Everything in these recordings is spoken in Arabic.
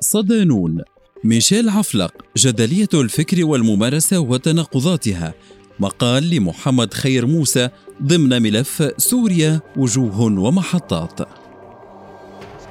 صدانون ميشيل عفلق جدلية الفكر والممارسة وتناقضاتها. مقال لمحمد خير موسى ضمن ملف سوريا وجوه ومحطات.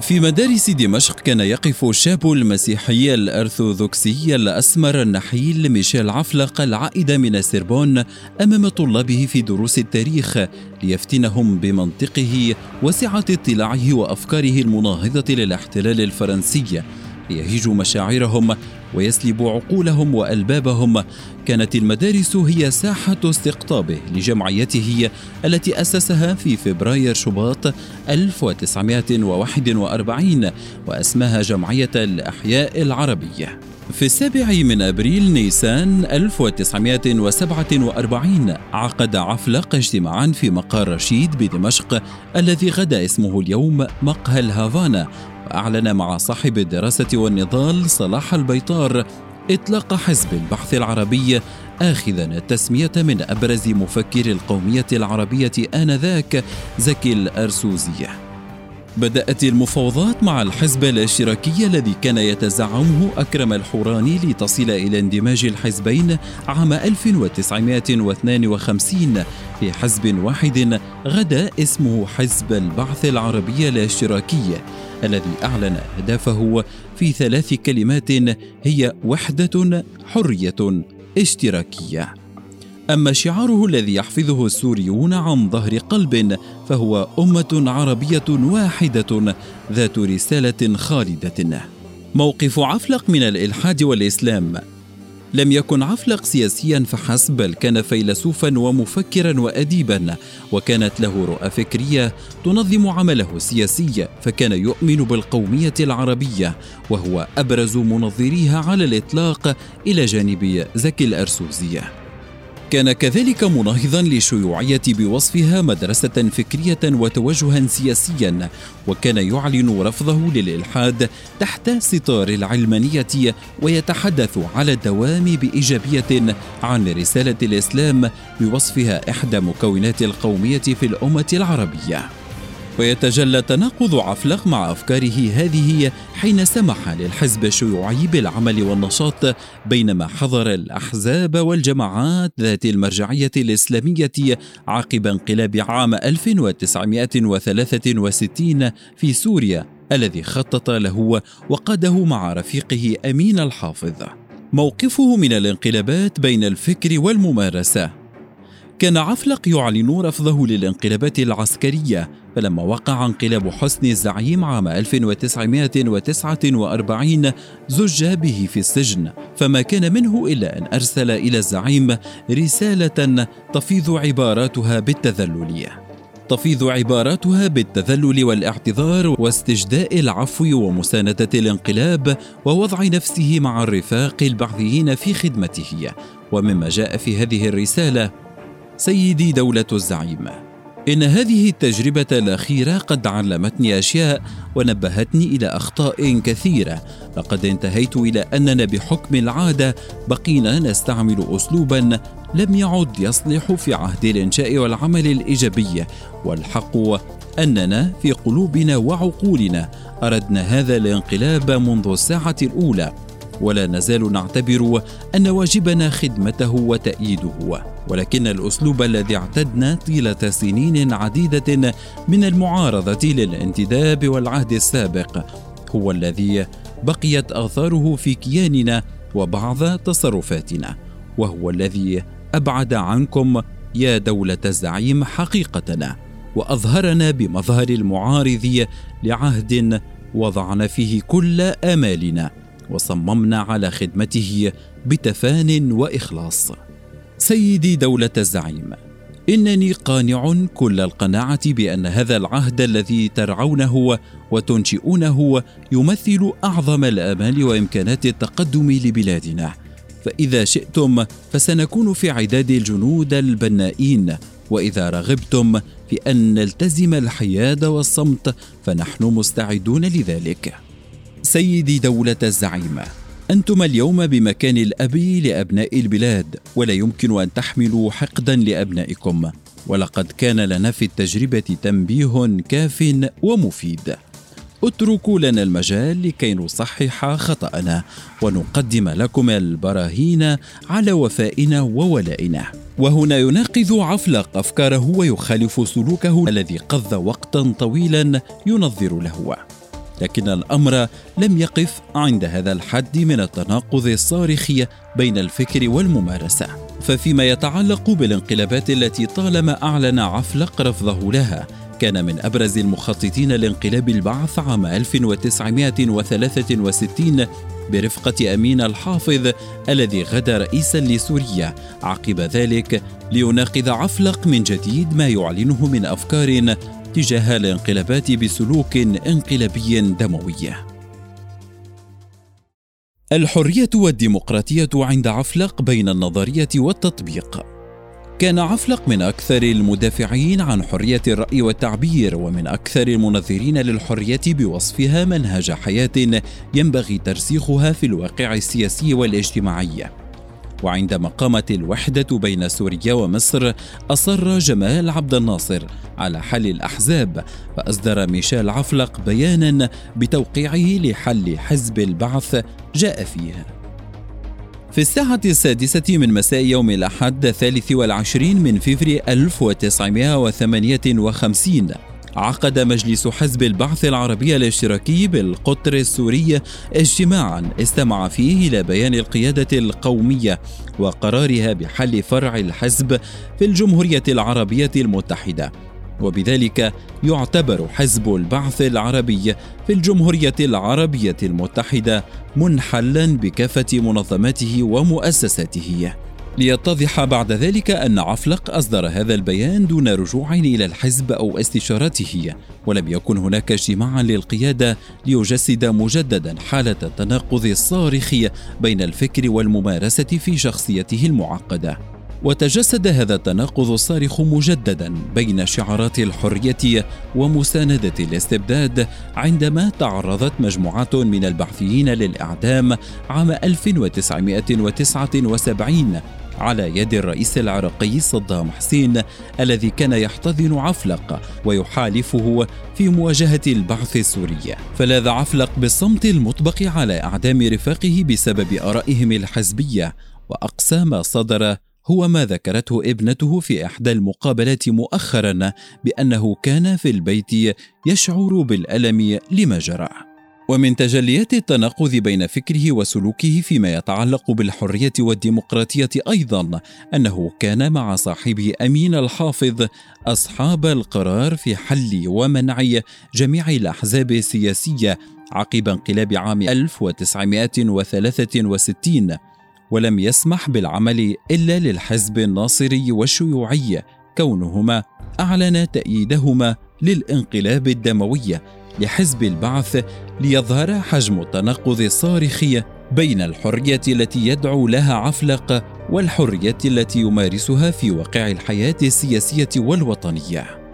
في مدارس دمشق كان يقف الشاب المسيحي الأرثوذكسي الأسمر النحيل ميشيل عفلق العائد من السربون أمام طلابه في دروس التاريخ ليفتنهم بمنطقه وسعة اطلاعه وأفكاره المناهضة للاحتلال الفرنسي. ليهيج مشاعرهم ويسلب عقولهم وألبابهم. كانت المدارس هي ساحة استقطابه لجمعيته التي أسسها في فبراير شباط 1941 وأسماها جمعية الأحياء العربية. في السابع من أبريل نيسان 1947 عقد عفلق اجتماعا في مقر رشيد بدمشق الذي غدا اسمه اليوم مقهى الهافانا وأعلن مع صاحب الدراسة والنضال صلاح البيطار إطلاق حزب البحث العربي آخذا التسمية من أبرز مفكر القومية العربية آنذاك زكي الأرسوزي. بدأت المفاوضات مع الحزب الاشتراكي الذي كان يتزعمه أكرم الحوراني لتصل إلى اندماج الحزبين عام 1952 في حزب واحد غدا اسمه حزب البعث العربي الاشتراكي. الذي أعلن أهدافه في ثلاث كلمات هي وحدة حرية اشتراكية. أما شعاره الذي يحفظه السوريون عن ظهر قلب فهو أمة عربية واحدة ذات رسالة خالدة. موقف عفلق من الإلحاد والإسلام. لم يكن عفلق سياسيا فحسب بل كان فيلسوفا ومفكرا واديبا وكانت له رؤى فكرية تنظم عمله السياسي فكان يؤمن بالقومية العربية وهو أبرز منظريها على الإطلاق إلى جانب زكي الارسوزيه كان كذلك مناهضا للشيوعية بوصفها مدرسة فكرية وتوجها سياسيا وكان يعلن رفضه للإلحاد تحت ستار العلمانية ويتحدث على الدوام بإيجابية عن رسالة الإسلام بوصفها إحدى مكونات القومية في الأمة العربية. ويتجلى تناقض عفلق مع أفكاره هذه حين سمح للحزب الشيوعي بالعمل والنشاط بينما حضر الأحزاب والجماعات ذات المرجعية الإسلامية عقب انقلاب عام 1963 في سوريا الذي خطط له وقاده مع رفيقه أمين الحافظ. موقفه من الانقلابات بين الفكر والممارسة. كان عفلق يعلن رفضه للانقلابات العسكرية فلما وقع انقلاب حسني الزعيم عام 1949 زج به في السجن. فما كان منه إلا أن أرسل إلى الزعيم رسالة تفيض عباراتها بالتذلل. تفيض عباراتها بالتذلل والاعتذار واستجداء العفو ومساندة الانقلاب ووضع نفسه مع الرفاق البعثيين في خدمته. ومما جاء في هذه الرسالة سيدي دولة الزعيم. إن هذه التجربة الأخيرة قد علمتني أشياء ونبهتني إلى أخطاء كثيرة. لقد انتهيت إلى أننا بحكم العادة بقينا نستعمل أسلوبا لم يعد يصلح في عهد الإنشاء والعمل الإيجابي. والحق أننا في قلوبنا وعقولنا أردنا هذا الانقلاب منذ الساعة الأولى. ولا نزال نعتبر أن واجبنا خدمته وتأييده. ولكن الأسلوب الذي اعتدنا طيلة سنين عديدة من المعارضة للانتداب والعهد السابق هو الذي بقيت آثاره في كياننا وبعض تصرفاتنا وهو الذي أبعد عنكم يا دولة الزعيم حقيقتنا وأظهرنا بمظهر المعارض لعهد وضعنا فيه كل آمالنا وصممنا على خدمته بتفان وإخلاص. سيدي دولة الزعيم إنني قانع كل القناعة بأن هذا العهد الذي ترعونه وتنشئونه يمثل أعظم الآمال وإمكانات التقدم لبلادنا. فإذا شئتم فسنكون في عداد الجنود البنائين وإذا رغبتم في أن نلتزم الحياد والصمت فنحن مستعدون لذلك. سيدي دولة الزعيمة أنتم اليوم بمكان الأب لأبناء البلاد ولا يمكن أن تحملوا حقدا لأبنائكم. ولقد كان لنا في التجربة تنبيه كاف ومفيد. اتركوا لنا المجال لكي نصحح خطأنا ونقدم لكم البراهين على وفائنا وولائنا. وهنا يناقض عفلق أفكاره ويخالف سلوكه الذي قضى وقتا طويلا ينظر له. لكن الأمر لم يقف عند هذا الحد من التناقض الصارخ بين الفكر والممارسة. ففيما يتعلق بالانقلابات التي طالما أعلن عفلق رفضه لها كان من أبرز المخططين لانقلاب البعث عام 1963 برفقة أمين الحافظ الذي غدا رئيسا لسوريا. عقب ذلك ليناقض عفلق من جديد ما يعلنه من أفكار تجاه الانقلابات بسلوك انقلابي دموي. الحرية والديمقراطية عند عفلق بين النظرية والتطبيق. كان عفلق من أكثر المدافعين عن حرية الرأي والتعبير ومن أكثر المنظرين للحرية بوصفها منهج حياة ينبغي ترسيخها في الواقع السياسي والاجتماعي. وعندما قامت الوحدة بين سوريا ومصر أصر جمال عبد الناصر على حل الأحزاب فأصدر ميشيل عفلق بيانا بتوقيعه لحل حزب البعث جاء فيه. في الساعة السادسة من مساء يوم الأحد الثالث والعشرين من فبراير 1958 عقد مجلس حزب البعث العربي الاشتراكي بالقطر السوري اجتماعا استمع فيه إلى بيان القيادة القومية وقرارها بحل فرع الحزب في الجمهورية العربية المتحدة. وبذلك يعتبر حزب البعث العربي في الجمهورية العربية المتحدة منحلا بكافة منظماته ومؤسساته. ليتضح بعد ذلك أن عفلق أصدر هذا البيان دون رجوع إلى الحزب أو استشارته ولم يكن هناك اجتماعا للقيادة ليجسد مجددا حالة التناقض الصارخ بين الفكر والممارسة في شخصيته المعقدة. وتجسد هذا التناقض الصارخ مجددا بين شعارات الحرية ومساندة الاستبداد عندما تعرضت مجموعات من البعثيين للإعدام عام 1979 على يد الرئيس العراقي صدام حسين الذي كان يحتضن عفلق ويحالفه في مواجهة البعث السوري. فلاذ عفلق بالصمت المطبق على أعدام رفاقه بسبب آرائهم الحزبية واقصى ما صدر هو ما ذكرته ابنته في إحدى المقابلات مؤخرا بأنه كان في البيت يشعر بالألم لما جرى. ومن تجليات التناقض بين فكره وسلوكه فيما يتعلق بالحرية والديمقراطية أيضا أنه كان مع صاحبه أمين الحافظ أصحاب القرار في حل ومنع جميع الأحزاب السياسية عقب انقلاب عام 1963 ولم يسمح بالعمل إلا للحزب الناصري والشيوعي كونهما أعلن تأييدهما للانقلاب الدموي. لحزب البعث ليظهر حجم التناقض الصارخ بين الحرية التي يدعو لها عفلق والحرية التي يمارسها في واقع الحياة السياسية والوطنية.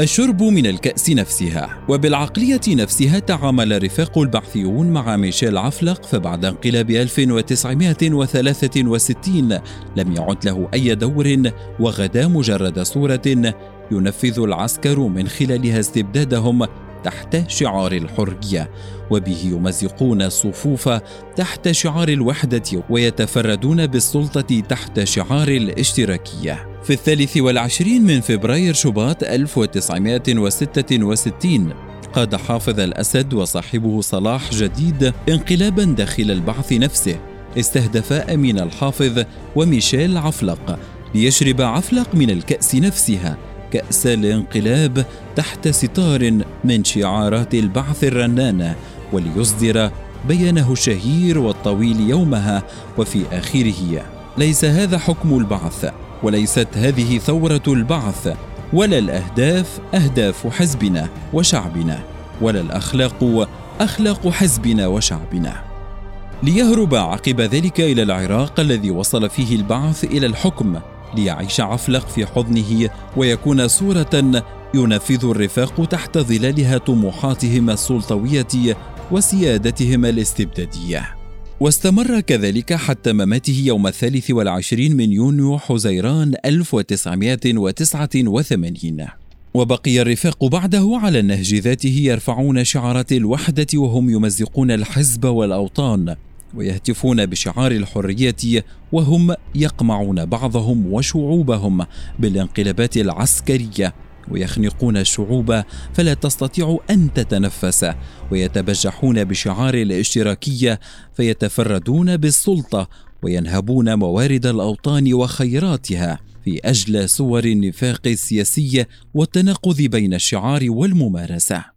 الشرب من الكأس نفسها وبالعقلية نفسها تعامل رفاق البعثيون مع ميشيل عفلق فبعد انقلاب 1963 لم يعد له أي دور وغدا مجرد صورة ينفذ العسكر من خلالها استبدادهم تحت شعار الحرية وبه يمزقون الصفوف تحت شعار الوحدة ويتفردون بالسلطة تحت شعار الاشتراكية. في الثالث والعشرين من فبراير شباط 1966 قاد حافظ الأسد وصاحبه صلاح جديد انقلابا داخل البعث نفسه. استهدف أمين الحافظ وميشيل عفلق ليشرب عفلق من الكأس نفسها. كأس الانقلاب تحت ستار من شعارات البعث الرنانة وليصدر بيانه الشهير والطويل يومها وفي آخره. ليس هذا حكم البعث وليست هذه ثورة البعث ولا الأهداف أهداف حزبنا وشعبنا ولا الأخلاق أخلاق حزبنا وشعبنا. ليهرب عقب ذلك إلى العراق الذي وصل فيه البعث إلى الحكم ليعيش عفلق في حضنه ويكون صورة ينفذ الرفاق تحت ظلالها طموحاتهم السلطوية وسيادتهم الاستبدادية. واستمر كذلك حتى مماته يوم الثالث والعشرين من يونيو حزيران 1989 وبقي الرفاق بعده على النهج ذاته يرفعون شعارات الوحدة وهم يمزقون الحزب والأوطان ويهتفون بشعار الحرية وهم يقمعون بعضهم وشعوبهم بالانقلابات العسكرية ويخنقون الشعوب فلا تستطيع أن تتنفس ويتبجحون بشعار الاشتراكية فيتفردون بالسلطة وينهبون موارد الأوطان وخيراتها في أجل صور النفاق السياسي والتناقض بين الشعار والممارسة.